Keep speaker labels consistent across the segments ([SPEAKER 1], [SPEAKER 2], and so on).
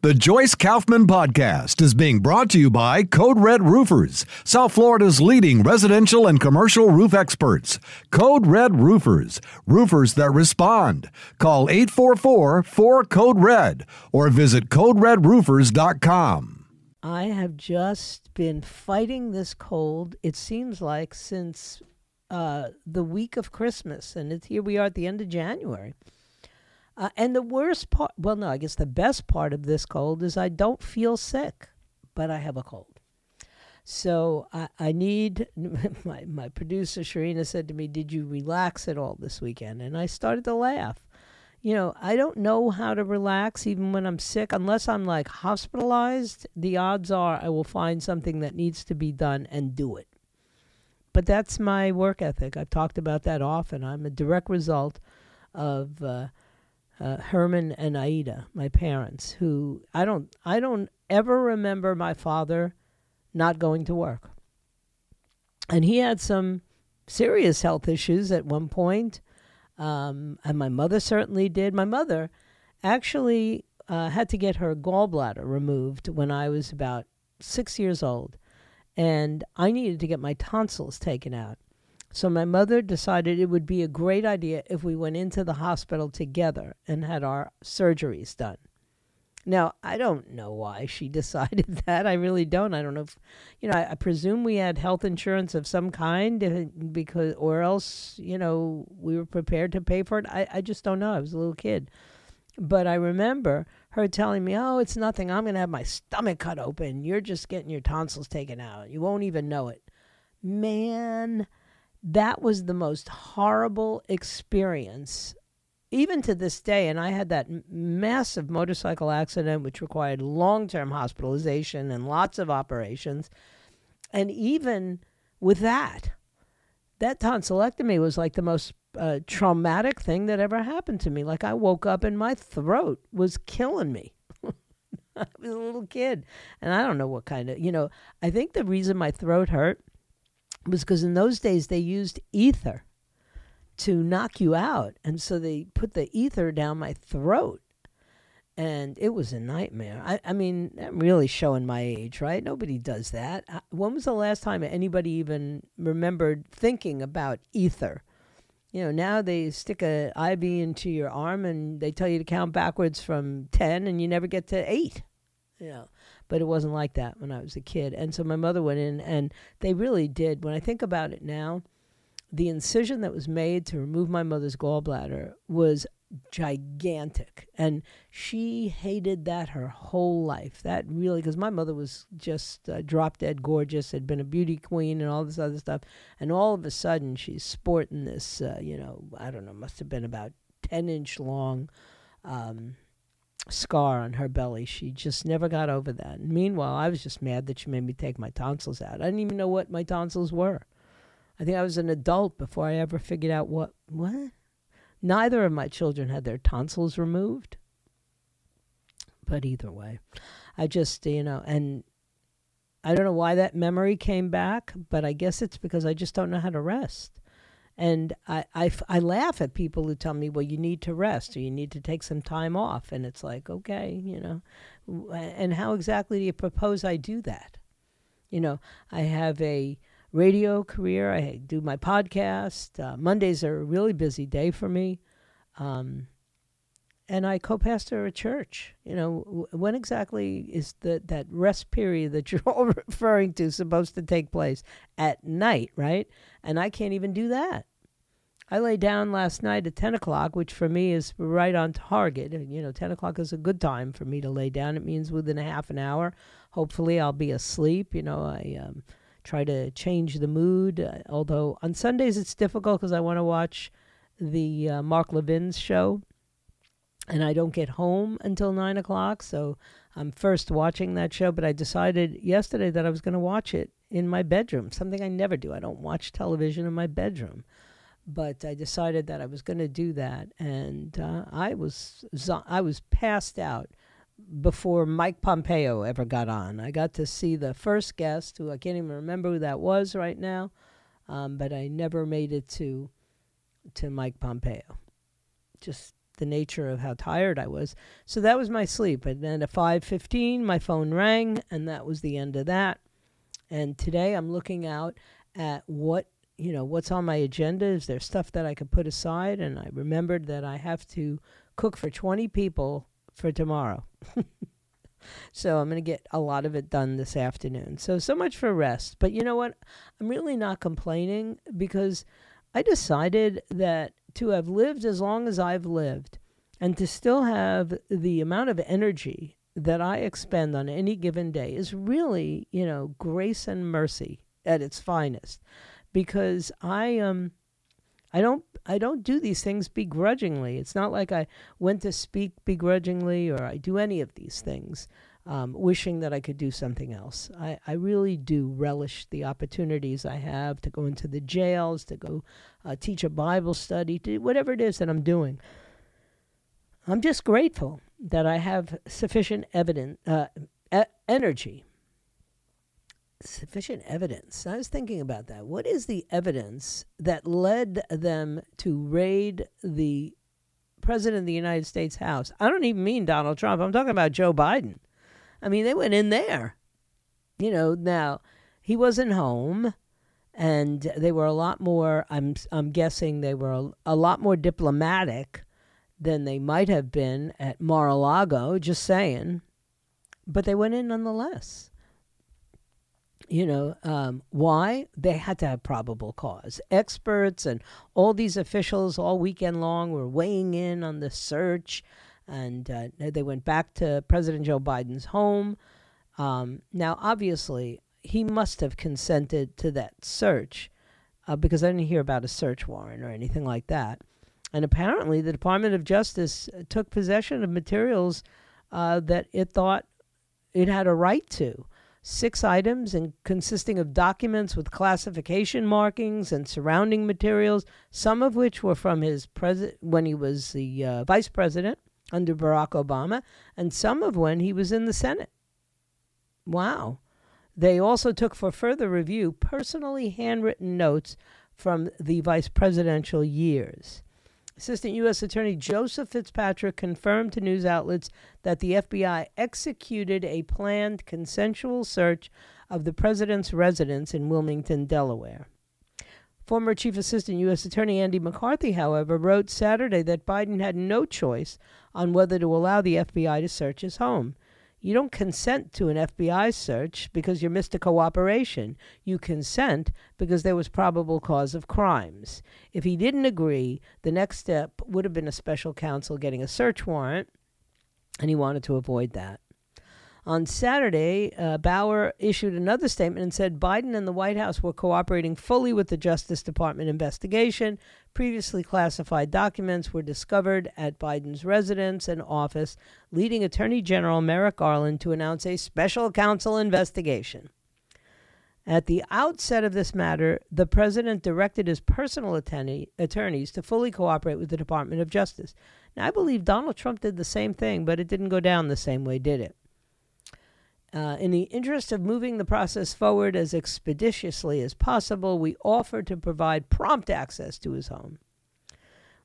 [SPEAKER 1] The Joyce Kaufman Podcast is being brought to you by Code Red Roofers, South Florida's leading residential and commercial roof experts. Code Red Roofers, roofers that respond. Call 844 4 Code Red or visit CodeRedRoofers.com.
[SPEAKER 2] I have just been fighting this cold, it seems like, since uh, the week of Christmas. And it's, here we are at the end of January. Uh, and the worst part, well, no, I guess the best part of this cold is I don't feel sick, but I have a cold. So I, I need, my, my producer, Sharina, said to me, Did you relax at all this weekend? And I started to laugh. You know, I don't know how to relax even when I'm sick. Unless I'm like hospitalized, the odds are I will find something that needs to be done and do it. But that's my work ethic. I've talked about that often. I'm a direct result of. Uh, uh, Herman and Aida, my parents, who I don't I don't ever remember my father not going to work. And he had some serious health issues at one point, um, and my mother certainly did. My mother actually uh, had to get her gallbladder removed when I was about six years old, and I needed to get my tonsils taken out. So my mother decided it would be a great idea if we went into the hospital together and had our surgeries done. Now, I don't know why she decided that. I really don't. I don't know if, you know, I, I presume we had health insurance of some kind uh, because, or else, you know, we were prepared to pay for it. I, I just don't know. I was a little kid. But I remember her telling me, oh, it's nothing. I'm going to have my stomach cut open. You're just getting your tonsils taken out. You won't even know it. Man, that was the most horrible experience even to this day. And i had that massive motorcycle accident which required long-term hospitalization and lots of operations. And even with that that tonsillectomy was like the most uh, traumatic thing that ever happened to me. Like i woke up and my throat was killing me. I was a little kid and i don't know what kind of you know i think the reason my throat hurt was because in those days they used ether to knock you out. And so they put the ether down my throat. And it was a nightmare. I, I mean, I'm really showing my age, right? Nobody does that. Uh, when was the last time anybody even remembered thinking about ether? You know, now they stick a IV into your arm and they tell you to count backwards from 10 and you never get to 8. You know, but it wasn't like that when I was a kid. And so my mother went in, and they really did. When I think about it now, the incision that was made to remove my mother's gallbladder was gigantic and she hated that her whole life that really because my mother was just uh, drop dead gorgeous had been a beauty queen and all this other stuff and all of a sudden she's sporting this uh, you know i don't know must have been about 10 inch long um, scar on her belly. She just never got over that. And meanwhile, I was just mad that she made me take my tonsils out. I didn't even know what my tonsils were. I think I was an adult before I ever figured out what what. Neither of my children had their tonsils removed. But either way, I just, you know, and I don't know why that memory came back, but I guess it's because I just don't know how to rest. And I, I, I laugh at people who tell me, well, you need to rest or you need to take some time off. And it's like, okay, you know, and how exactly do you propose I do that? You know, I have a radio career, I do my podcast. Uh, Mondays are a really busy day for me. Um, and I co-pastor a church. You know, when exactly is the that rest period that you're all referring to supposed to take place? At night, right? And I can't even do that. I lay down last night at 10 o'clock, which for me is right on target. And you know, 10 o'clock is a good time for me to lay down. It means within a half an hour, hopefully, I'll be asleep. You know, I um, try to change the mood. Uh, although on Sundays it's difficult because I want to watch the uh, Mark Levin's show and I don't get home until nine o'clock. So I'm first watching that show, but I decided yesterday that I was going to watch it in my bedroom, something I never do. I don't watch television in my bedroom. But I decided that I was going to do that, and uh, I was I was passed out before Mike Pompeo ever got on. I got to see the first guest, who I can't even remember who that was right now, um, but I never made it to to Mike Pompeo. Just the nature of how tired I was. So that was my sleep. And then at 5:15 my phone rang and that was the end of that. And today I'm looking out at what, you know, what's on my agenda. Is there stuff that I could put aside and I remembered that I have to cook for 20 people for tomorrow. so I'm going to get a lot of it done this afternoon. So so much for rest. But you know what? I'm really not complaining because I decided that to have lived as long as I've lived and to still have the amount of energy that I expend on any given day is really, you know, grace and mercy at its finest because I um I don't I don't do these things begrudgingly. It's not like I went to speak begrudgingly or I do any of these things um, wishing that I could do something else. I, I really do relish the opportunities I have to go into the jails, to go uh, teach a Bible study, to whatever it is that I'm doing. I'm just grateful that I have sufficient evidence, uh, e- energy. Sufficient evidence. I was thinking about that. What is the evidence that led them to raid the president of the United States House? I don't even mean Donald Trump. I'm talking about Joe Biden. I mean, they went in there. You know, now he wasn't home, and they were a lot more. I'm I'm guessing they were a, a lot more diplomatic than they might have been at Mar-a-Lago. Just saying, but they went in nonetheless. You know, um, why? They had to have probable cause. Experts and all these officials all weekend long were weighing in on the search and uh, they went back to President Joe Biden's home. Um, now, obviously, he must have consented to that search uh, because I didn't hear about a search warrant or anything like that. And apparently, the Department of Justice took possession of materials uh, that it thought it had a right to. Six items and consisting of documents with classification markings and surrounding materials, some of which were from his president when he was the uh, vice president, under Barack Obama, and some of when he was in the Senate. Wow. They also took for further review personally handwritten notes from the vice presidential years. Assistant U.S. Attorney Joseph Fitzpatrick confirmed to news outlets that the FBI executed a planned consensual search of the president's residence in Wilmington, Delaware. Former Chief Assistant U.S. Attorney Andy McCarthy, however, wrote Saturday that Biden had no choice on whether to allow the FBI to search his home. You don't consent to an FBI search because you're Mr. Cooperation. You consent because there was probable cause of crimes. If he didn't agree, the next step would have been a special counsel getting a search warrant, and he wanted to avoid that. On Saturday, uh, Bauer issued another statement and said Biden and the White House were cooperating fully with the Justice Department investigation. Previously classified documents were discovered at Biden's residence and office, leading Attorney General Merrick Garland to announce a special counsel investigation. At the outset of this matter, the president directed his personal attorney, attorneys to fully cooperate with the Department of Justice. Now, I believe Donald Trump did the same thing, but it didn't go down the same way, did it? Uh, in the interest of moving the process forward as expeditiously as possible, we offer to provide prompt access to his home.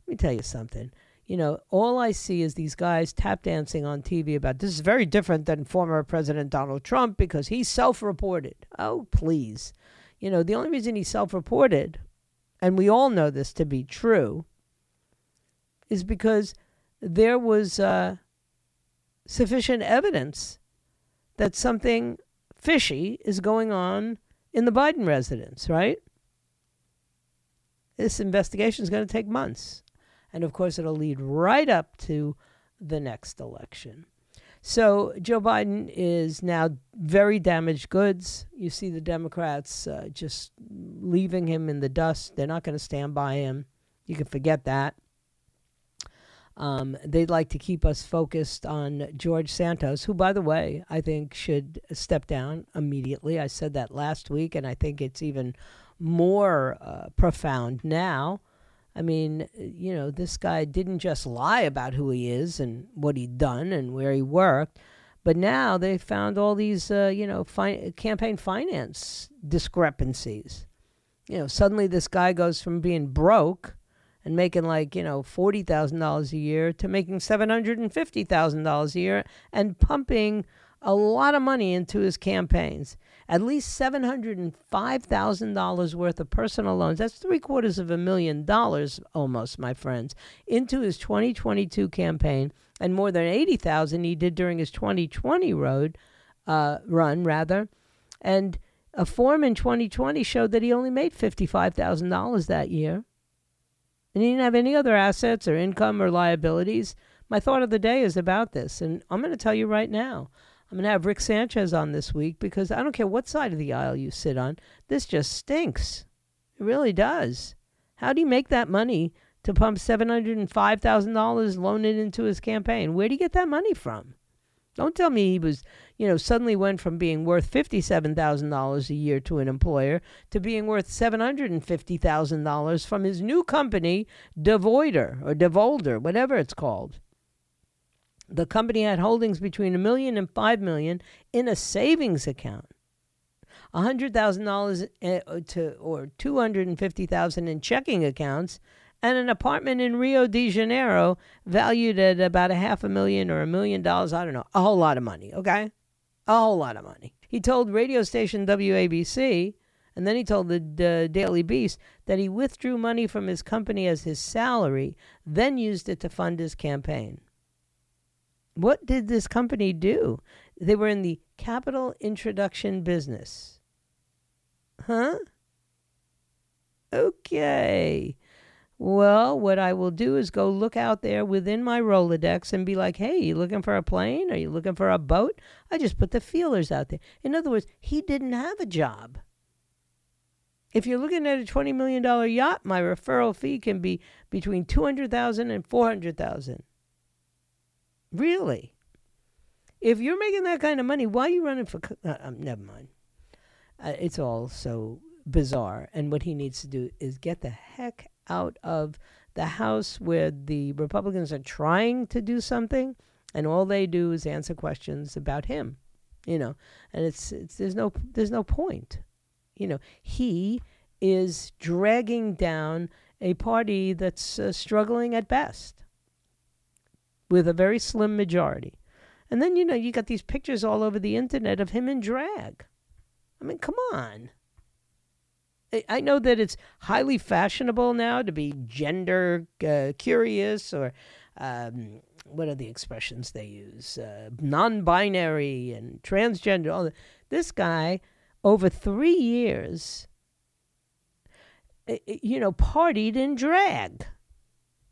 [SPEAKER 2] Let me tell you something. You know, all I see is these guys tap dancing on TV about this is very different than former President Donald Trump because he self reported. Oh, please. You know, the only reason he self reported, and we all know this to be true, is because there was uh, sufficient evidence that something fishy is going on in the Biden residence, right? This investigation is going to take months. And of course, it'll lead right up to the next election. So Joe Biden is now very damaged goods. You see the Democrats uh, just leaving him in the dust. They're not going to stand by him. You can forget that. Um, they'd like to keep us focused on George Santos, who, by the way, I think should step down immediately. I said that last week, and I think it's even more uh, profound now. I mean, you know, this guy didn't just lie about who he is and what he'd done and where he worked, but now they found all these, uh, you know, fi- campaign finance discrepancies. You know, suddenly this guy goes from being broke and making like, you know, $40,000 a year to making $750,000 a year and pumping a lot of money into his campaigns. At least $705,000 worth of personal loans. That's three quarters of a million dollars almost, my friends, into his 2022 campaign and more than 80,000 he did during his 2020 road uh, run rather. And a form in 2020 showed that he only made $55,000 that year. And he didn't have any other assets or income or liabilities. My thought of the day is about this, and I'm going to tell you right now. I'm going to have Rick Sanchez on this week because I don't care what side of the aisle you sit on. This just stinks. It really does. How do you make that money to pump $705,000, loan it into his campaign? Where do you get that money from? Don't tell me he was, you know, suddenly went from being worth $57,000 a year to an employer to being worth $750,000 from his new company, Devoider or Devolder, whatever it's called the company had holdings between a million and five million in a savings account. hundred thousand dollars eh, to or two hundred and fifty thousand in checking accounts, and an apartment in Rio de Janeiro valued at about a half a million or a million dollars. I don't know, a whole lot of money. Okay, a whole lot of money. He told radio station WABC, and then he told the uh, Daily Beast that he withdrew money from his company as his salary, then used it to fund his campaign. What did this company do? They were in the capital introduction business. Huh? Okay. Well, what I will do is go look out there within my Rolodex and be like, hey, you looking for a plane? Are you looking for a boat? I just put the feelers out there. In other words, he didn't have a job. If you're looking at a $20 million yacht, my referral fee can be between $200,000 and $400,000. Really? If you're making that kind of money, why are you running for? Uh, um, never mind. Uh, it's all so bizarre. And what he needs to do is get the heck out of the House where the Republicans are trying to do something, and all they do is answer questions about him. You know, and it's it's there's no there's no point. You know, he is dragging down a party that's uh, struggling at best with a very slim majority. And then, you know, you got these pictures all over the internet of him in drag. I mean, come on. I know that it's highly fashionable now to be gender uh, curious or um, what are the expressions they use? Uh, non binary and transgender. All that. This guy, over three years, you know, partied in drag.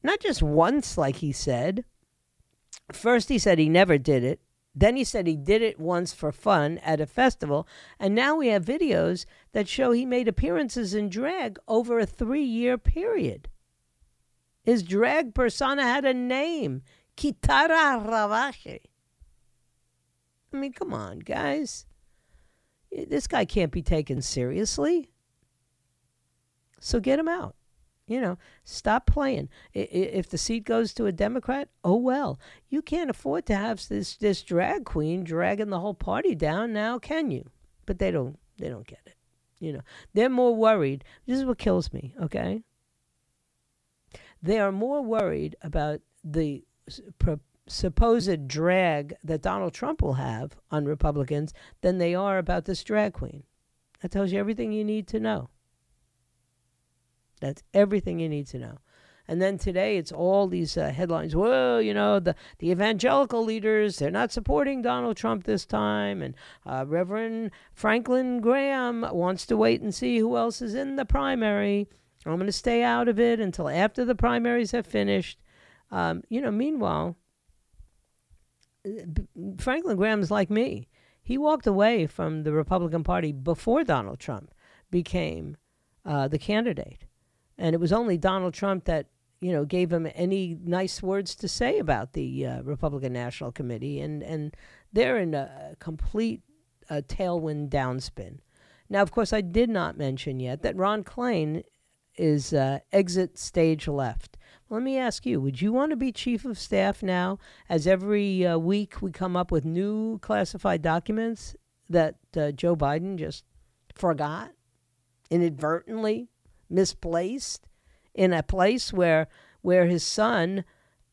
[SPEAKER 2] Not just once, like he said, First, he said he never did it. Then he said he did it once for fun at a festival. And now we have videos that show he made appearances in drag over a three year period. His drag persona had a name Kitara Ravache. I mean, come on, guys. This guy can't be taken seriously. So get him out. You know, stop playing. If the seat goes to a Democrat, oh well. You can't afford to have this this drag queen dragging the whole party down now, can you? But they don't they don't get it. You know, they're more worried. This is what kills me, okay? They are more worried about the supposed drag that Donald Trump will have on Republicans than they are about this drag queen. That tells you everything you need to know. That's everything you need to know. And then today it's all these uh, headlines. Well, you know, the, the evangelical leaders, they're not supporting Donald Trump this time. And uh, Reverend Franklin Graham wants to wait and see who else is in the primary. I'm going to stay out of it until after the primaries have finished. Um, you know, meanwhile, Franklin Graham is like me. He walked away from the Republican Party before Donald Trump became uh, the candidate. And it was only Donald Trump that, you know, gave him any nice words to say about the uh, Republican National Committee. And, and they're in a complete uh, tailwind downspin. Now, of course, I did not mention yet that Ron Klain is uh, exit stage left. Let me ask you, would you want to be chief of staff now, as every uh, week we come up with new classified documents that uh, Joe Biden just forgot inadvertently misplaced in a place where where his son,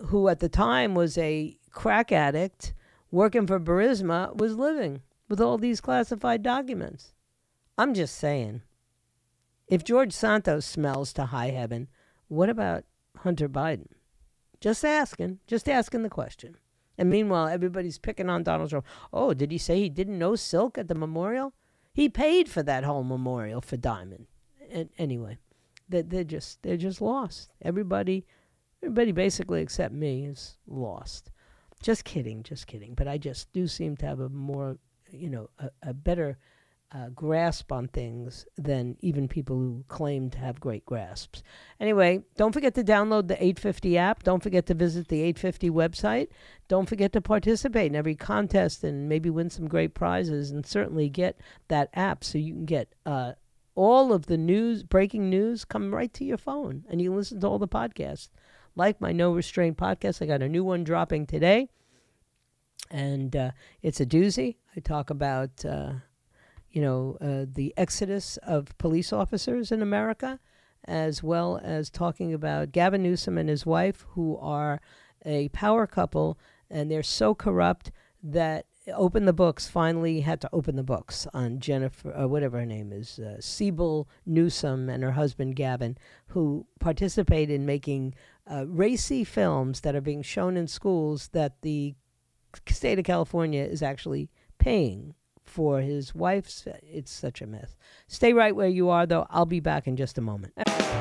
[SPEAKER 2] who at the time was a crack addict working for Burisma, was living with all these classified documents. I'm just saying. If George Santos smells to high heaven, what about Hunter Biden? Just asking, just asking the question. And meanwhile, everybody's picking on Donald Trump. Oh, did he say he didn't know Silk at the memorial? He paid for that whole memorial for Diamond. And anyway, they're, they're just they're just lost. Everybody, everybody basically except me is lost. Just kidding, just kidding. But I just do seem to have a more, you know, a, a better uh, grasp on things than even people who claim to have great grasps. Anyway, don't forget to download the 850 app. Don't forget to visit the 850 website. Don't forget to participate in every contest and maybe win some great prizes and certainly get that app so you can get uh, all of the news, breaking news, come right to your phone and you listen to all the podcasts. Like my No Restraint podcast, I got a new one dropping today. And uh, it's a doozy. I talk about uh, you know, uh, the exodus of police officers in America, as well as talking about Gavin Newsom and his wife, who are a power couple, and they're so corrupt that Open the Books finally had to open the books on Jennifer, uh, whatever her name is, uh, Siebel Newsom and her husband Gavin, who participate in making uh, racy films that are being shown in schools that the state of California is actually paying for his wife's. It's such a mess. Stay right where you are, though. I'll be back in just a moment.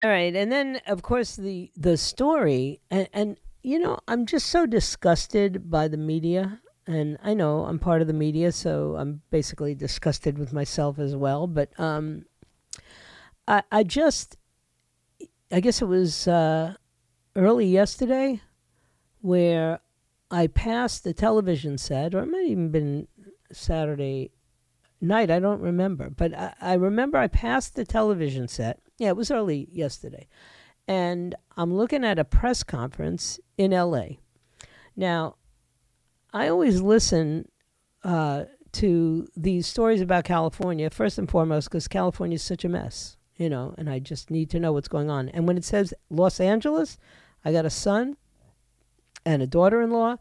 [SPEAKER 2] All right, and then of course the the story, and, and you know I'm just so disgusted by the media, and I know I'm part of the media, so I'm basically disgusted with myself as well. But um, I I just I guess it was uh, early yesterday where I passed the television set, or it might have even been Saturday night. I don't remember, but I, I remember I passed the television set yeah, it was early yesterday. And I'm looking at a press conference in LA. Now, I always listen uh, to these stories about California, first and foremost, because California is such a mess, you know, and I just need to know what's going on. And when it says Los Angeles, I got a son and a daughter in law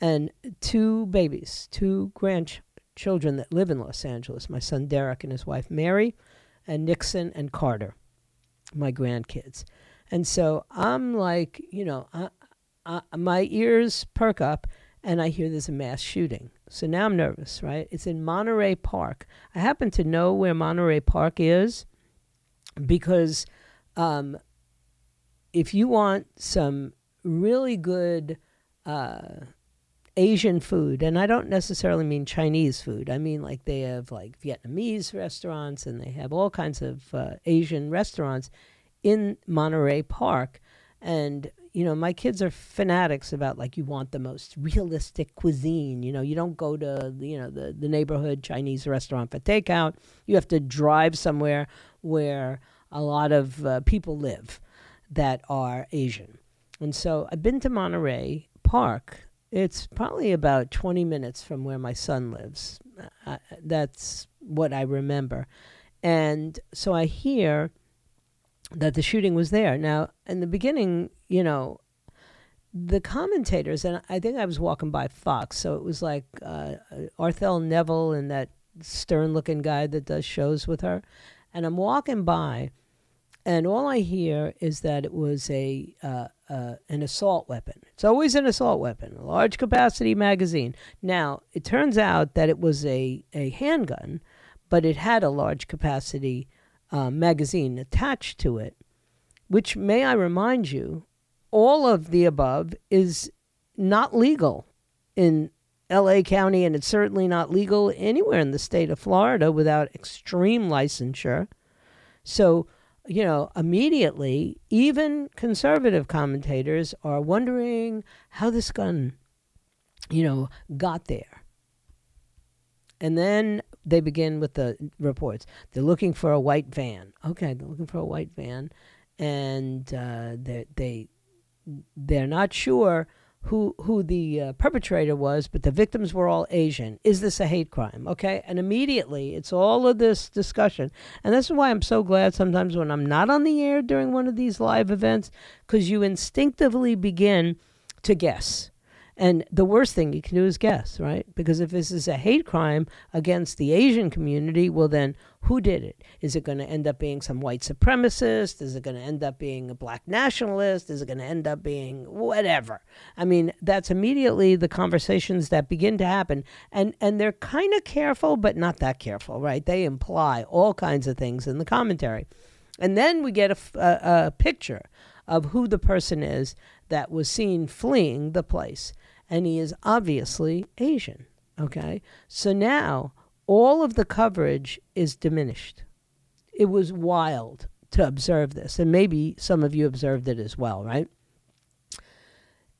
[SPEAKER 2] and two babies, two grandchildren that live in Los Angeles my son Derek and his wife Mary, and Nixon and Carter my grandkids. And so I'm like, you know, I, I, my ears perk up and I hear there's a mass shooting. So now I'm nervous, right? It's in Monterey Park. I happen to know where Monterey Park is because um, if you want some really good uh, Asian food, and I don't necessarily mean Chinese food, I mean like they have like Vietnamese restaurants and they have all kinds of uh, Asian restaurants in Monterey Park. And, you know, my kids are fanatics about like you want the most realistic cuisine. You know, you don't go to, you know, the, the neighborhood Chinese restaurant for takeout. You have to drive somewhere where a lot of uh, people live that are Asian. And so I've been to Monterey Park it's probably about 20 minutes from where my son lives. Uh, that's what I remember. And so I hear that the shooting was there. Now, in the beginning, you know, the commentators, and I think I was walking by Fox, so it was like uh, Arthel Neville and that stern looking guy that does shows with her. And I'm walking by, and all I hear is that it was a uh, uh, an assault weapon. It's always an assault weapon, a large capacity magazine. Now, it turns out that it was a, a handgun, but it had a large capacity uh, magazine attached to it, which, may I remind you, all of the above is not legal in LA County, and it's certainly not legal anywhere in the state of Florida without extreme licensure. So, you know, immediately, even conservative commentators are wondering how this gun, you know, got there. And then they begin with the reports. They're looking for a white van. Okay, they're looking for a white van, and uh, they they they're not sure who who the uh, perpetrator was, but the victims were all Asian. Is this a hate crime? Okay, and immediately it's all of this discussion, and this is why I'm so glad sometimes when I'm not on the air during one of these live events, because you instinctively begin to guess. And the worst thing you can do is guess, right? Because if this is a hate crime against the Asian community, well, then who did it? Is it going to end up being some white supremacist? Is it going to end up being a black nationalist? Is it going to end up being whatever? I mean, that's immediately the conversations that begin to happen. And, and they're kind of careful, but not that careful, right? They imply all kinds of things in the commentary. And then we get a, a, a picture of who the person is that was seen fleeing the place and he is obviously Asian. Okay. So now all of the coverage is diminished. It was wild to observe this, and maybe some of you observed it as well, right?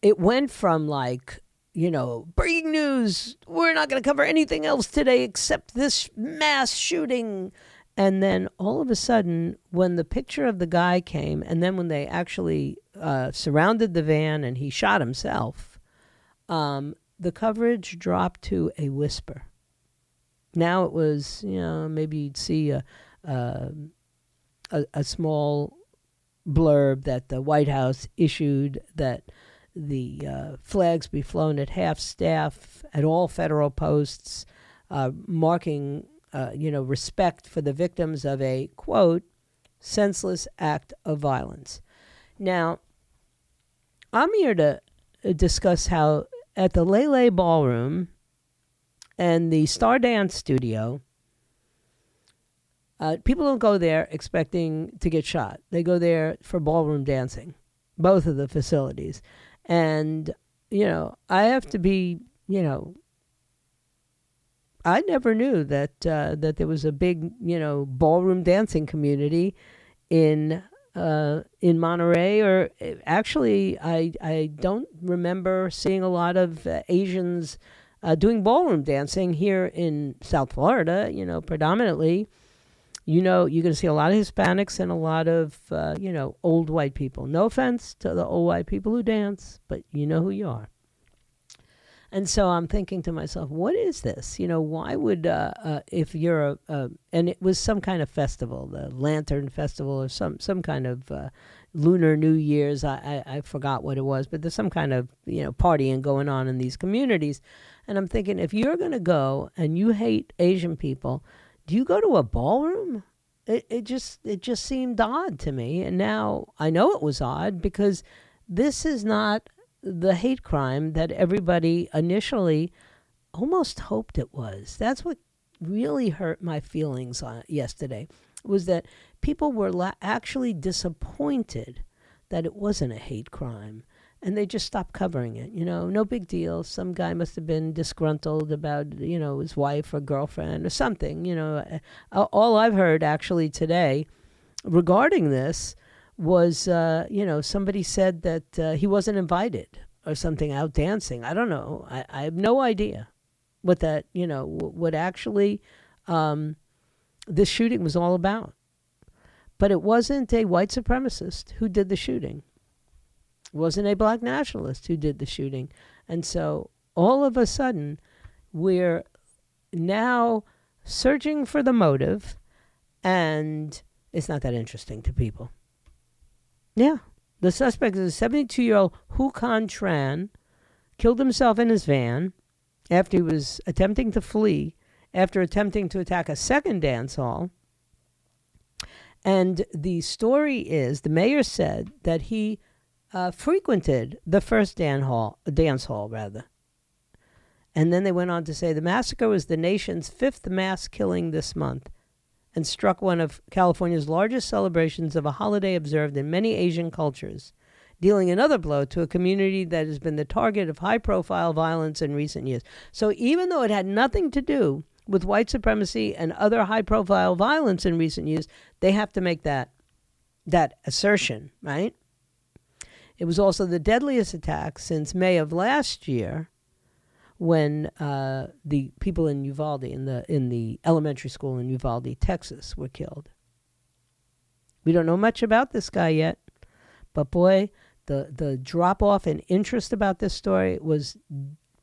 [SPEAKER 2] It went from like, you know, breaking news, we're not going to cover anything else today except this mass shooting. And then all of a sudden, when the picture of the guy came, and then when they actually uh, surrounded the van and he shot himself, um, the coverage dropped to a whisper. Now it was, you know, maybe you'd see a, a, a, a small blurb that the White House issued that the uh, flags be flown at half staff at all federal posts, uh, marking, uh, you know, respect for the victims of a quote senseless act of violence. Now, I'm here to uh, discuss how at the Lai Lai Ballroom and the Star Dance Studio, uh, people don't go there expecting to get shot. They go there for ballroom dancing, both of the facilities. And, you know, I have to be, you know, I never knew that uh, that there was a big, you know, ballroom dancing community in uh, in Monterey, or uh, actually, I I don't remember seeing a lot of uh, Asians uh, doing ballroom dancing here in South Florida. You know, predominantly, you know, you're going to see a lot of Hispanics and a lot of uh, you know old white people. No offense to the old white people who dance, but you know who you are. And so I'm thinking to myself, what is this? You know, why would uh, uh, if you're a, uh, and it was some kind of festival, the Lantern Festival, or some some kind of uh, Lunar New Year's. I, I I forgot what it was, but there's some kind of you know partying going on in these communities. And I'm thinking, if you're going to go and you hate Asian people, do you go to a ballroom? It it just it just seemed odd to me, and now I know it was odd because this is not the hate crime that everybody initially almost hoped it was. That's what really hurt my feelings on yesterday was that people were la- actually disappointed that it wasn't a hate crime and they just stopped covering it you know? No big deal. Some guy must have been disgruntled about you know his wife or girlfriend or something you know? All i've heard actually today regarding this was, uh, you know, somebody said that uh, he wasn't invited or something out dancing. I don't know. I, I have no idea what that, you know, what actually um, this shooting was all about. But it wasn't a white supremacist who did the shooting. It wasn't a black nationalist who did the shooting. And so all of a sudden, we're now searching for the motive, and it's not that interesting to people. Yeah. The suspect is a 72 year old Hu Huu Can Tran, killed himself in his van after he was attempting to flee, after attempting to attack a second dance hall. And the story is the mayor said that he uh, frequented the first dance hall, dance hall rather. And then they went on to say the massacre was the nation's fifth mass killing this month and struck one of California's largest celebrations of a holiday observed in many Asian cultures, dealing another blow to a community that has been the target of high profile violence in recent years. So even though it had nothing to do with white supremacy and other high profile violence in recent years, they have to make that that assertion, right? It was also the deadliest attack since May of last year when uh, the people in Uvalde, in the, in the elementary school in Uvalde, Texas, were killed. We don't know much about this guy yet, but boy, the, the drop off in interest about this story was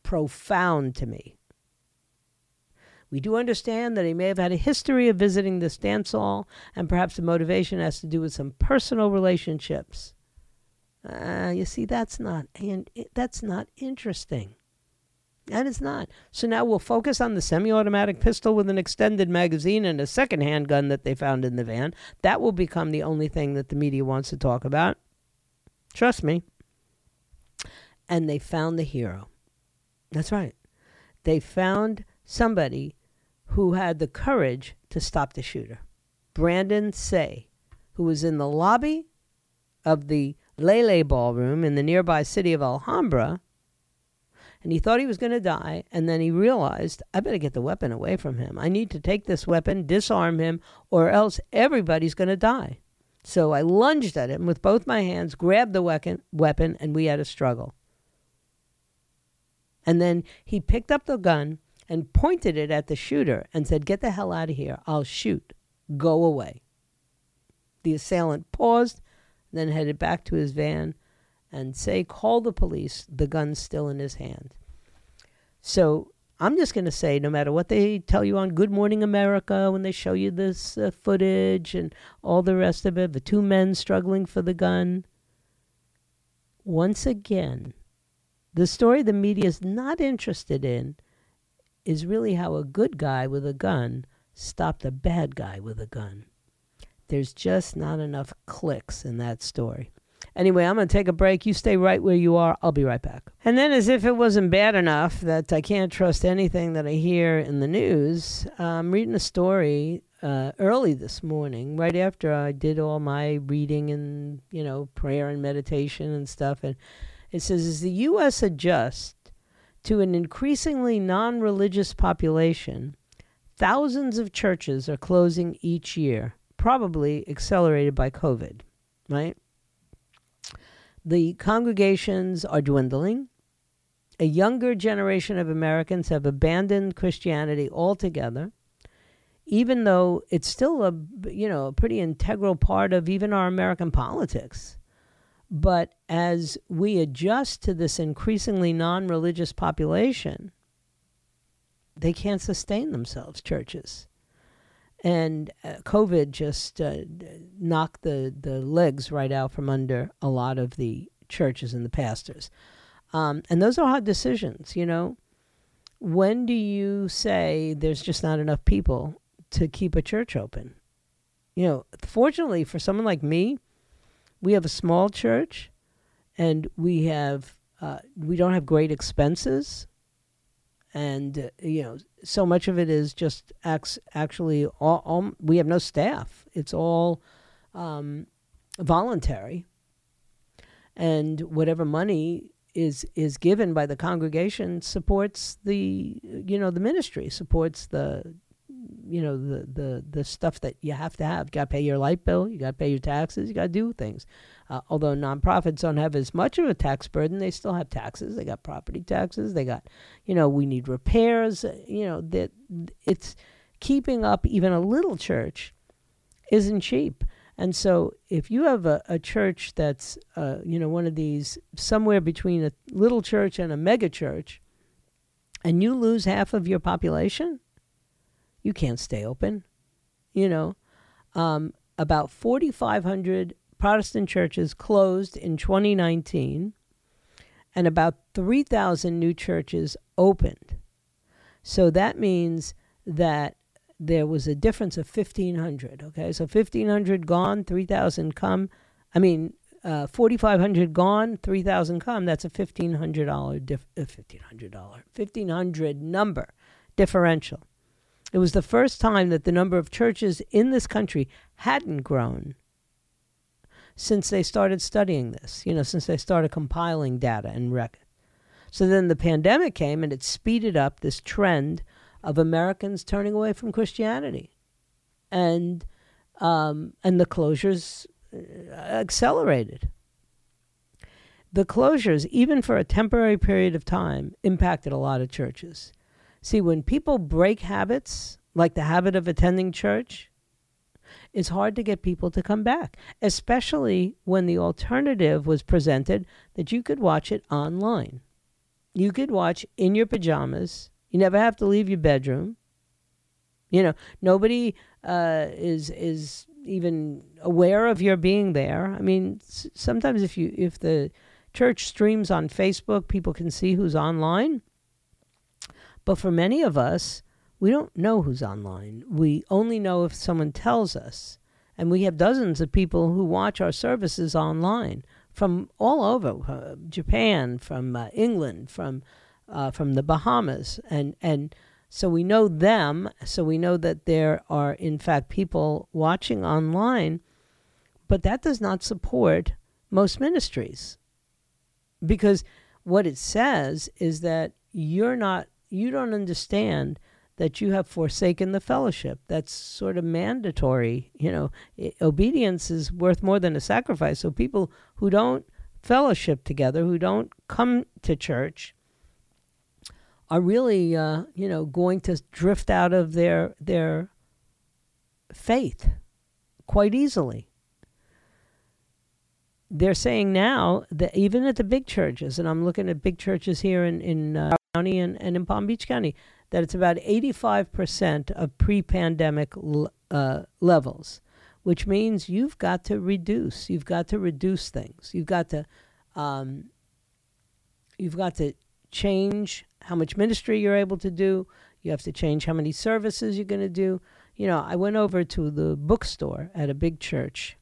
[SPEAKER 2] profound to me. We do understand that he may have had a history of visiting this dance hall, and perhaps the motivation has to do with some personal relationships. Uh, you see, that's not and that's not interesting. That is not. So now we'll focus on the semi-automatic pistol with an extended magazine and a second handgun that they found in the van. That will become the only thing that the media wants to talk about. Trust me. And they found the hero. That's right. They found somebody who had the courage to stop the shooter. Brandon Tsay, who was in the lobby of the Lai Lai Ballroom in the nearby city of Alhambra, and he thought he was going to die, and then he realized, I better get the weapon away from him. I need to take this weapon, disarm him, or else everybody's going to die. So I lunged at him with both my hands, grabbed the weapon, weapon, and we had a struggle. And then he picked up the gun and pointed it at the shooter and said, Get the hell out of here. I'll shoot. Go away. The assailant paused, then headed back to his van and say, Call the police. The gun's still in his hand. So I'm just going to say no matter what they tell you on Good Morning America when they show you this uh, footage and all the rest of it, the two men struggling for the gun, once again, the story the media is not interested in is really how a good guy with a gun stopped a bad guy with a gun. There's just not enough clicks in that story. Anyway, I'm going to take a break. You stay right where you are. I'll be right back. And then, as if it wasn't bad enough that I can't trust anything that I hear in the news, I'm reading a story uh, early this morning, right after I did all my reading and, you know, prayer and meditation and stuff. And it says, as the U.S. adjusts to an increasingly non religious population, thousands of churches are closing each year, probably accelerated by COVID, right? The congregations are dwindling. A younger generation of Americans have abandoned Christianity altogether, even though it's still a you know a pretty integral part of even our American politics. But as we adjust to this increasingly non religious population, they can't sustain themselves, churches. And uh, COVID just uh, knocked the, the legs right out from under a lot of the churches and the pastors. Um, and those are hard decisions, you know. When do you say there's just not enough people to keep a church open? You know, fortunately for someone like me, we have a small church, and we have uh, we don't have great expenses, and uh, you know so much of it is just acts, actually all, all, we have no staff. It's all um, voluntary, and whatever money is is given by the congregation supports the you know the ministry supports the you know the the the stuff that you have to have. You got to pay your light bill. You got to pay your taxes. You got to do things. Uh, although nonprofits don't have as much of a tax burden, they still have taxes. They got property taxes. They got, you know, we need repairs. Uh, you know that it's keeping up even a little church isn't cheap. And so, if you have a, a church that's, uh, you know, one of these somewhere between a little church and a mega church, and you lose half of your population, you can't stay open. You know, um, about 4,500 Protestant churches closed in 2019, and about 3,000 new churches opened. So that means that there was a difference of 1,500. Okay, so 1,500 gone, 3,000 come. I mean, uh, 4,500 gone, 3,000 come. That's a $1,500 dif- uh, $1,500 1,500 number differential. It was the first time that the number of churches in this country hadn't grown since they started studying this, you know, since they started compiling data and record. So then the pandemic came and it speeded up this trend of Americans turning away from Christianity. And um, and the closures accelerated. The closures, even for a temporary period of time, impacted a lot of churches. See, when people break habits, like the habit of attending church, it's hard to get people to come back, especially when the alternative was presented that you could watch it online. You could watch in your pajamas. You never have to leave your bedroom. You know, nobody uh, is is even aware of your being there. I mean, sometimes if you if the church streams on Facebook, people can see who's online. But for many of us, we don't know who's online. We only know if someone tells us. And we have dozens of people who watch our services online from all over uh, Japan, from uh, England, from uh, from the Bahamas, and and so we know them. So we know that there are in fact people watching online, but that does not support most ministries, because what it says is that you're not you don't understand that you have forsaken the fellowship. That's sort of mandatory. You know, I- obedience is worth more than a sacrifice. So people who don't fellowship together, who don't come to church, are really, uh, you know, going to drift out of their their faith quite easily. They're saying now that even at the big churches, and I'm looking at big churches here in in uh, County and, and in Palm Beach County, that it's about 85% of pre-pandemic l- uh, levels, which means you've got to reduce. You've got to reduce things. You've got to, um, you've got to change how much ministry you're able to do. You have to change how many services you're going to do. You know, I went over to the bookstore at a big church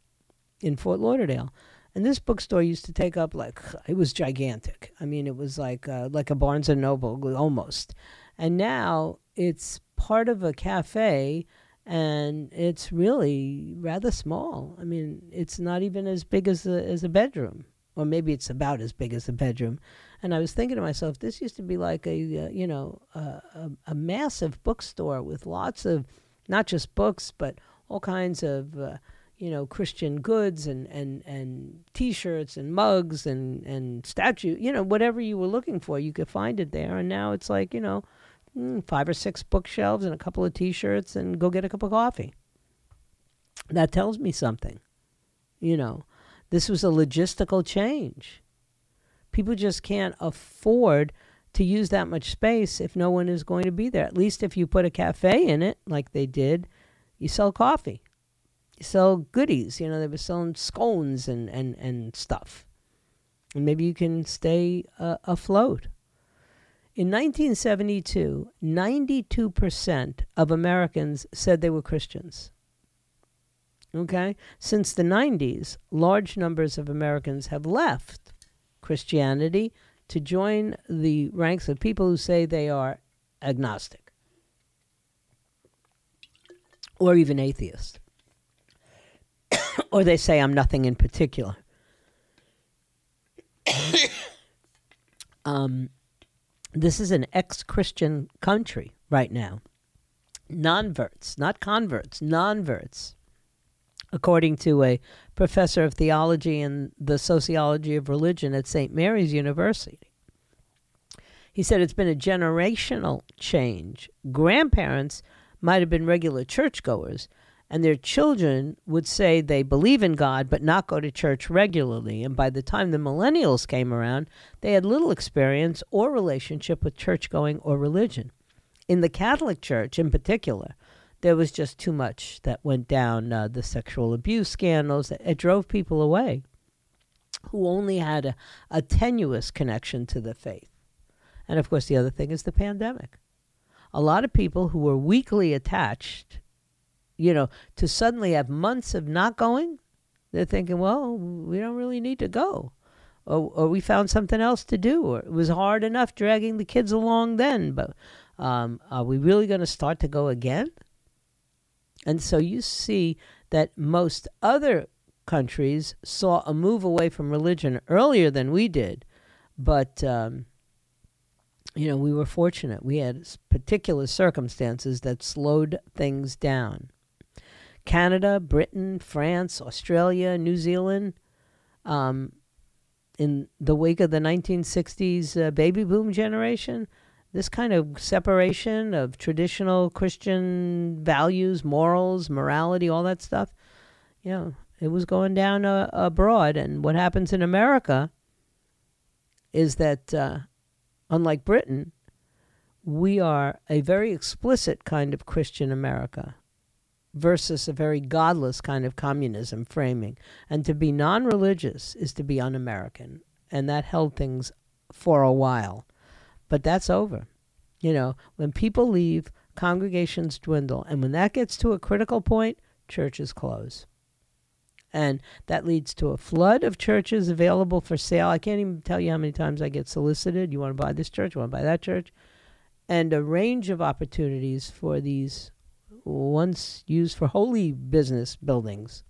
[SPEAKER 2] in Fort Lauderdale, and this bookstore used to take up like it was gigantic. I mean, it was like uh, like a Barnes and Noble almost, and now it's part of a cafe, and it's really rather small. I mean, it's not even as big as a, as a bedroom, or maybe it's about as big as a bedroom. And I was thinking to myself, this used to be like a uh, you know a, a, a massive bookstore with lots of not just books but all kinds of uh, you know Christian goods and and and T-shirts and mugs and and statue you know whatever you were looking for you could find it there and now it's like you know mm, five or six bookshelves and a couple of T-shirts and go get a cup of coffee. That tells me something, you know. This was a logistical change. People just can't afford to use that much space if no one is going to be there. At least if you put a cafe in it, like they did, you sell coffee sell goodies. You know, they were selling scones and, and, and stuff. And maybe you can stay uh, afloat. In 1972, 92% of Americans said they were Christians. Okay? Since the 90s, large numbers of Americans have left Christianity to join the ranks of people who say they are agnostic or even atheist or they say I'm nothing in particular. um, this is an ex-Christian country right now. Non-verts, not converts, non-verts. According to a professor of theology and the sociology of religion at St. Mary's University. He said it's been a generational change. Grandparents might have been regular churchgoers, and their children would say they believe in God but not go to church regularly. And by the time the millennials came around, they had little experience or relationship with church going or religion. In the Catholic Church, in particular, there was just too much that went down uh, the sexual abuse scandals. It, drove people away who only had a, a tenuous connection to the faith. And of course, the other thing is the pandemic. A lot of people who were weakly attached you know, to suddenly have months of not going, they're thinking, well, we don't really need to go. Or, or we found something else to do, or it was hard enough dragging the kids along then, but um, are we really going to start to go again? And so you see that most other countries saw a move away from religion earlier than we did, but um, you know we were fortunate. We had particular circumstances that slowed things down. Canada, Britain, France, Australia, New Zealand. Um, in the wake of the 1960s uh, baby boom generation, this kind of separation of traditional Christian values, morals, morality, all that stuff, you know, it was going down uh, abroad. And what happens in America is that, uh, unlike Britain, we are a very explicit kind of Christian America versus a very godless kind of communism framing. And to be non religious is to be un American. And that held things for a while. But that's over. You know, when people leave, congregations dwindle. And when that gets to a critical point, churches close. And that leads to a flood of churches available for sale. I can't even tell you how many times I get solicited. You want to buy this church? You want to buy that church? And a range of opportunities for these once used for holy business buildings.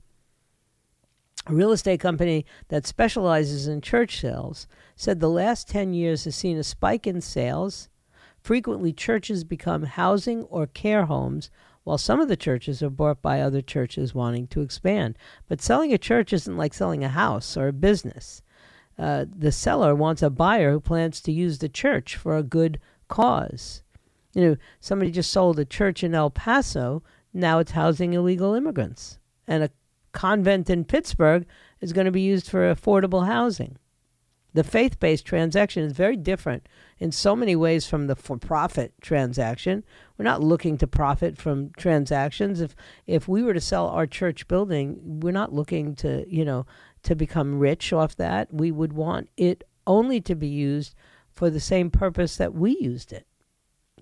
[SPEAKER 2] A real estate company that specializes in church sales said the last 10 years has seen a spike in sales. Frequently, churches become housing or care homes, while some of the churches are bought by other churches wanting to expand. But selling a church isn't like selling a house or a business. Uh, the seller wants a buyer who plans to use the church for a good cause. You know, somebody just sold a church in El Paso. Now it's housing illegal immigrants. And a convent in Pittsburgh is going to be used for affordable housing. The faith based transaction is very different in so many ways from the for profit transaction. We're not looking to profit from transactions. If if we were to sell our church building, we're not looking to, you know, to become rich off that. We would want it only to be used for the same purpose that we used it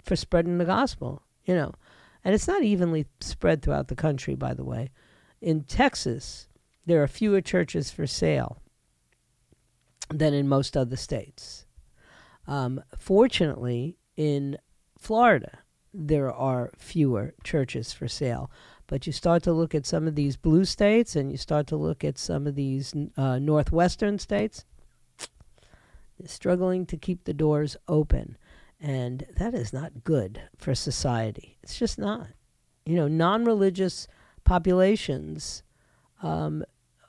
[SPEAKER 2] for spreading the gospel, you know. And it's not evenly spread throughout the country, by the way. In Texas, there are fewer churches for sale than in most other states. Um, fortunately, in Florida, there are fewer churches for sale. But you start to look at some of these blue states and you start to look at some of these uh, northwestern states, struggling to keep the doors open. And that is not good for society. It's just not. You know, non religious populations um,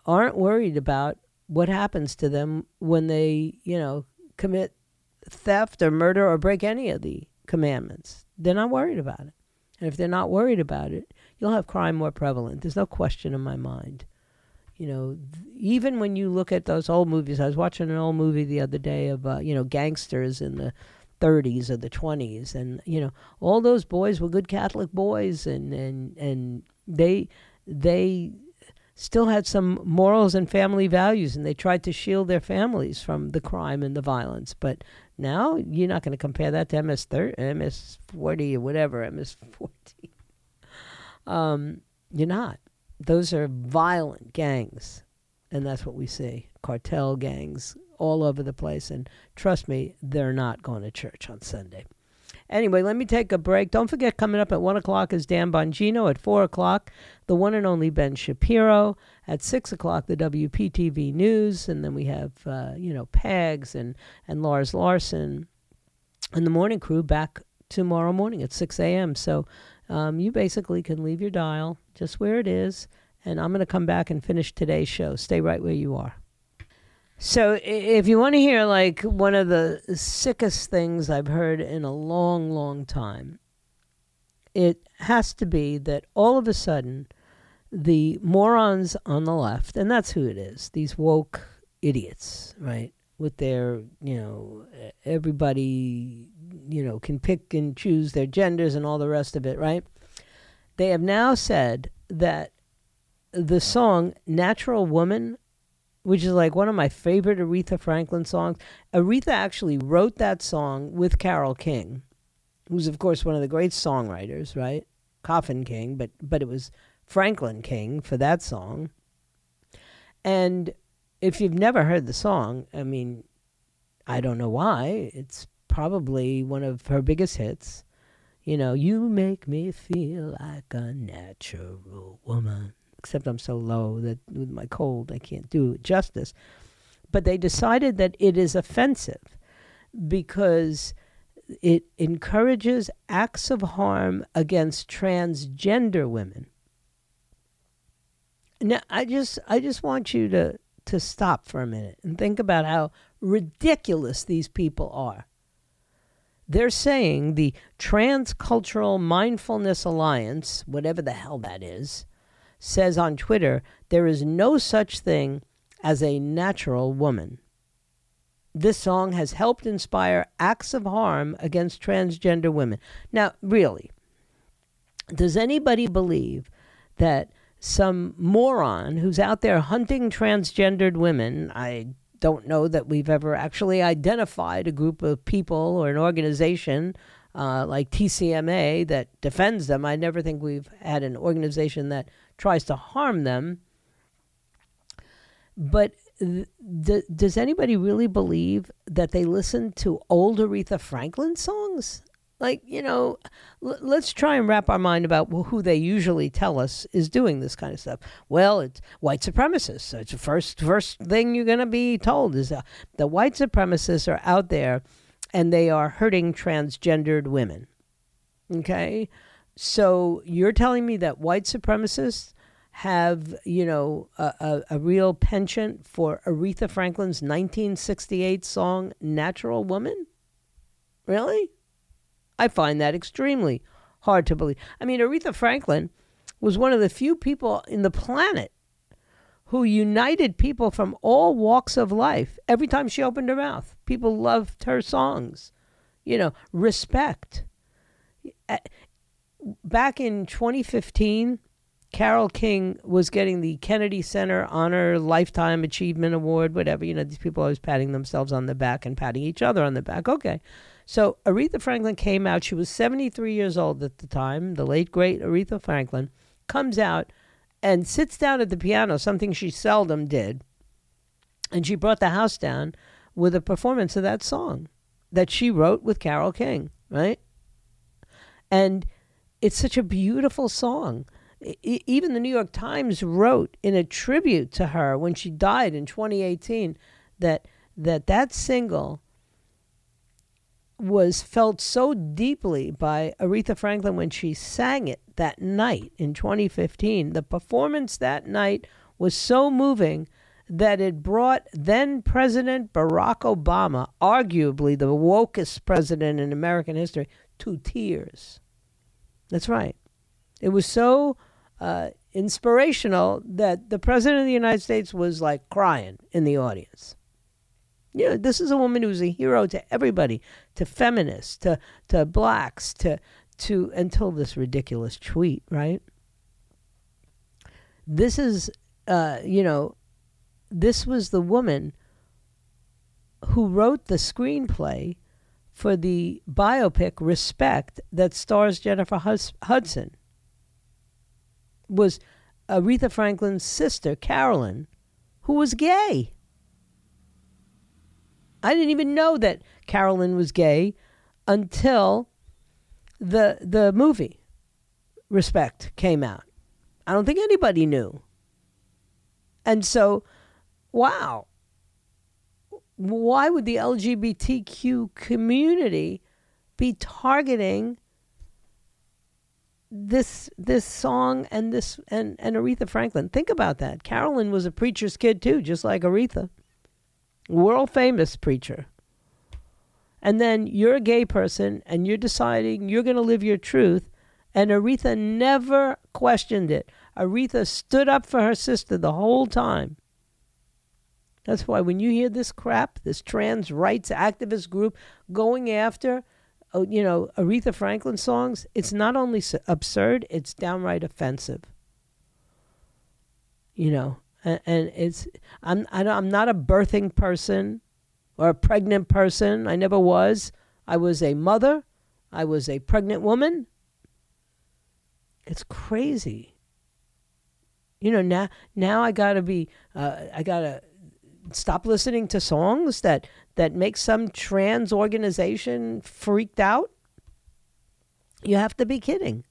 [SPEAKER 2] aren't worried about what happens to them when they, you know, commit theft or murder or break any of the commandments. They're not worried about it. And if they're not worried about it, you'll have crime more prevalent. There's no question in my mind. You know, th- even when you look at those old movies, I was watching an old movie the other day of, uh, you know, gangsters in the 30s or the 20s and you know all those boys were good catholic boys and and and they they still had some morals and family values and they tried to shield their families from the crime and the violence. But now you're not going to compare that to ms 30 ms 40 or whatever ms 40 um, you're not. Those are violent gangs and that's what we see. Cartel gangs all over the place. And trust me, they're not going to church on Sunday. Anyway, let me take a break. Don't forget, coming up at 1 o'clock is Dan Bongino. At 4 o'clock, the one and only Ben Shapiro. At 6 o'clock, the WPTV News. And then we have, uh, you know, Pags and, and Lars Larson. And the morning crew back tomorrow morning at 6 a.m. So um, you basically can leave your dial just where it is. And I'm going to come back and finish today's show. Stay right where you are. So, if you want to hear like one of the sickest things I've heard in a long, long time, it has to be that all of a sudden the morons on the left, and that's who it is, these woke idiots, right? With their, you know, everybody, you know, can pick and choose their genders and all the rest of it, right? They have now said that the song Natural Woman which is like one of my favorite Aretha Franklin songs. Aretha actually wrote that song with Carole King, who's of course one of the great songwriters, right? Goffin King, but but it was Franklin King for that song. And if you've never heard the song, I mean, I don't know why. It's probably one of her biggest hits. You know, you make me feel like a natural woman except I'm so low that with my cold I can't do justice. But they decided that it is offensive because it encourages acts of harm against transgender women. now I just I just want you to to stop for a minute and think about how ridiculous these people are. They're saying the Transcultural Mindfulness Alliance, whatever the hell that is, says on Twitter there is no such thing as a natural woman. This song has helped inspire acts of harm against transgender women. Now, really, does anybody believe that some moron who's out there hunting transgendered women, I don't know that we've ever actually identified a group of people or an organization uh, like TCMA that defends them. I never think we've had an organization that tries to harm them. But th- does anybody really believe that they listen to old Aretha Franklin songs? Like, you know, l- let's try and wrap our mind about who they usually tell us is doing this kind of stuff. Well, it's white supremacists. So it's the first, first thing you're going to be told is uh, the white supremacists are out there and they are hurting transgendered women. Okay? So you're telling me that white supremacists have, you know, a, a, a, real penchant for Aretha Franklin's 1968 song, Natural Woman? Really? I find that extremely hard to believe. I mean, Aretha Franklin was one of the few people in the planet who united people from all walks of life. Every time she opened her mouth, people loved her songs. You know, respect. Eh, back in 2015, Carole King was getting the Kennedy Center Honor Lifetime Achievement Award, whatever. You know, these people always patting themselves on the back and patting each other on the back. Okay. So Aretha Franklin came out. She was 73 years old at the time. The late, great Aretha Franklin comes out and sits down at the piano, something she seldom did. And she brought the house down with a performance of that song that she wrote with Carole King, right? And it's such a beautiful song even the New York Times wrote in a tribute to her when she died in 2018 that that that single was felt so deeply by Aretha Franklin when she sang it that night in 2015. The performance that night was so moving that it brought then President Barack Obama, arguably the wokest president in American history, to tears. That's right. It was so uh, inspirational that the president of the United States was like crying in the audience. You know, this is a woman who's a hero to everybody, to feminists, to to blacks, to to until this ridiculous tweet, right? This is, uh, you know, this was the woman who wrote the screenplay for the biopic Respect that stars Jennifer Hudson was Aretha Franklin's sister, Carolyn, who was gay. I didn't even know that Carolyn was gay until the the movie Respect came out. I don't think anybody knew. And so, wow. Why would the LGBTQ community be targeting this this song and this and, and Aretha Franklin. Think about that. Carolyn was a preacher's kid too, just like Aretha. World famous preacher. And then you're a gay person and you're deciding you're going to live your truth. And Aretha never questioned it. Aretha stood up for her sister the whole time. That's why when you hear this crap, this trans rights activist group going after you know, Aretha Franklin songs, it's not only absurd, it's downright offensive. You know, and, and it's I'm I I'm not a birthing person or a pregnant person. I never was. I was a mother. I was a pregnant woman. It's crazy. You know now now I gotta be uh, I gotta stop listening to songs that that make some trans organization freaked out? You have to be kidding.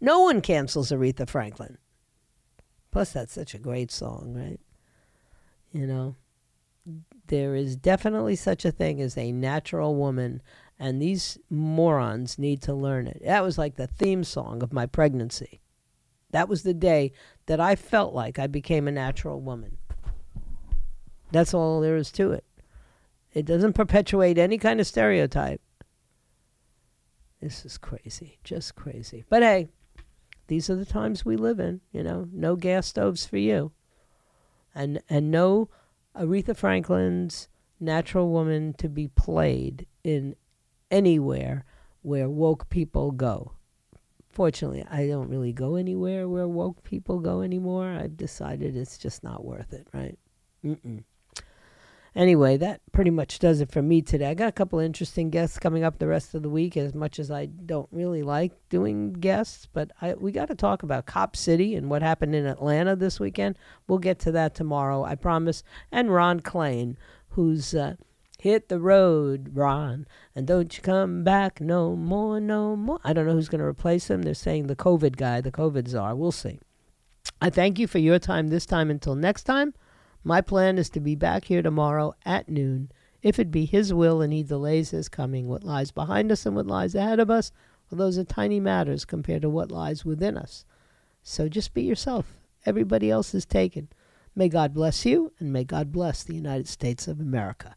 [SPEAKER 2] No one cancels Aretha Franklin. Plus, that's such a great song, right? You know, there is definitely such a thing as a natural woman, and these morons need to learn it. That was like the theme song of my pregnancy. That was the day that I felt like I became a natural woman. That's all there is to it. It doesn't perpetuate any kind of stereotype. This is crazy, just crazy. But hey, these are the times we live in, you know. No gas stoves for you. And and no Aretha Franklin's Natural Woman to be played in anywhere where woke people go. Fortunately, I don't really go anywhere where woke people go anymore. I've decided it's just not worth it, right? Mm-mm. Anyway, that pretty much does it for me today. I got a couple interesting guests coming up the rest of the week. As much as I don't really like doing guests, but I, we got to talk about Cop City and what happened in Atlanta this weekend. We'll get to that tomorrow, I promise. And Ron Klain, who's uh, hit the road, Ron, and don't you come back no more, no more. I don't know who's going to replace him. They're saying the COVID guy, the COVID czar. We'll see. I thank you for your time this time. Until next time. My plan is to be back here tomorrow at noon. If it be His will and He delays His coming, what lies behind us and what lies ahead of us, well, those are tiny matters compared to what lies within us. So just be yourself. Everybody else is taken. May God bless you, and may God bless the United States of America.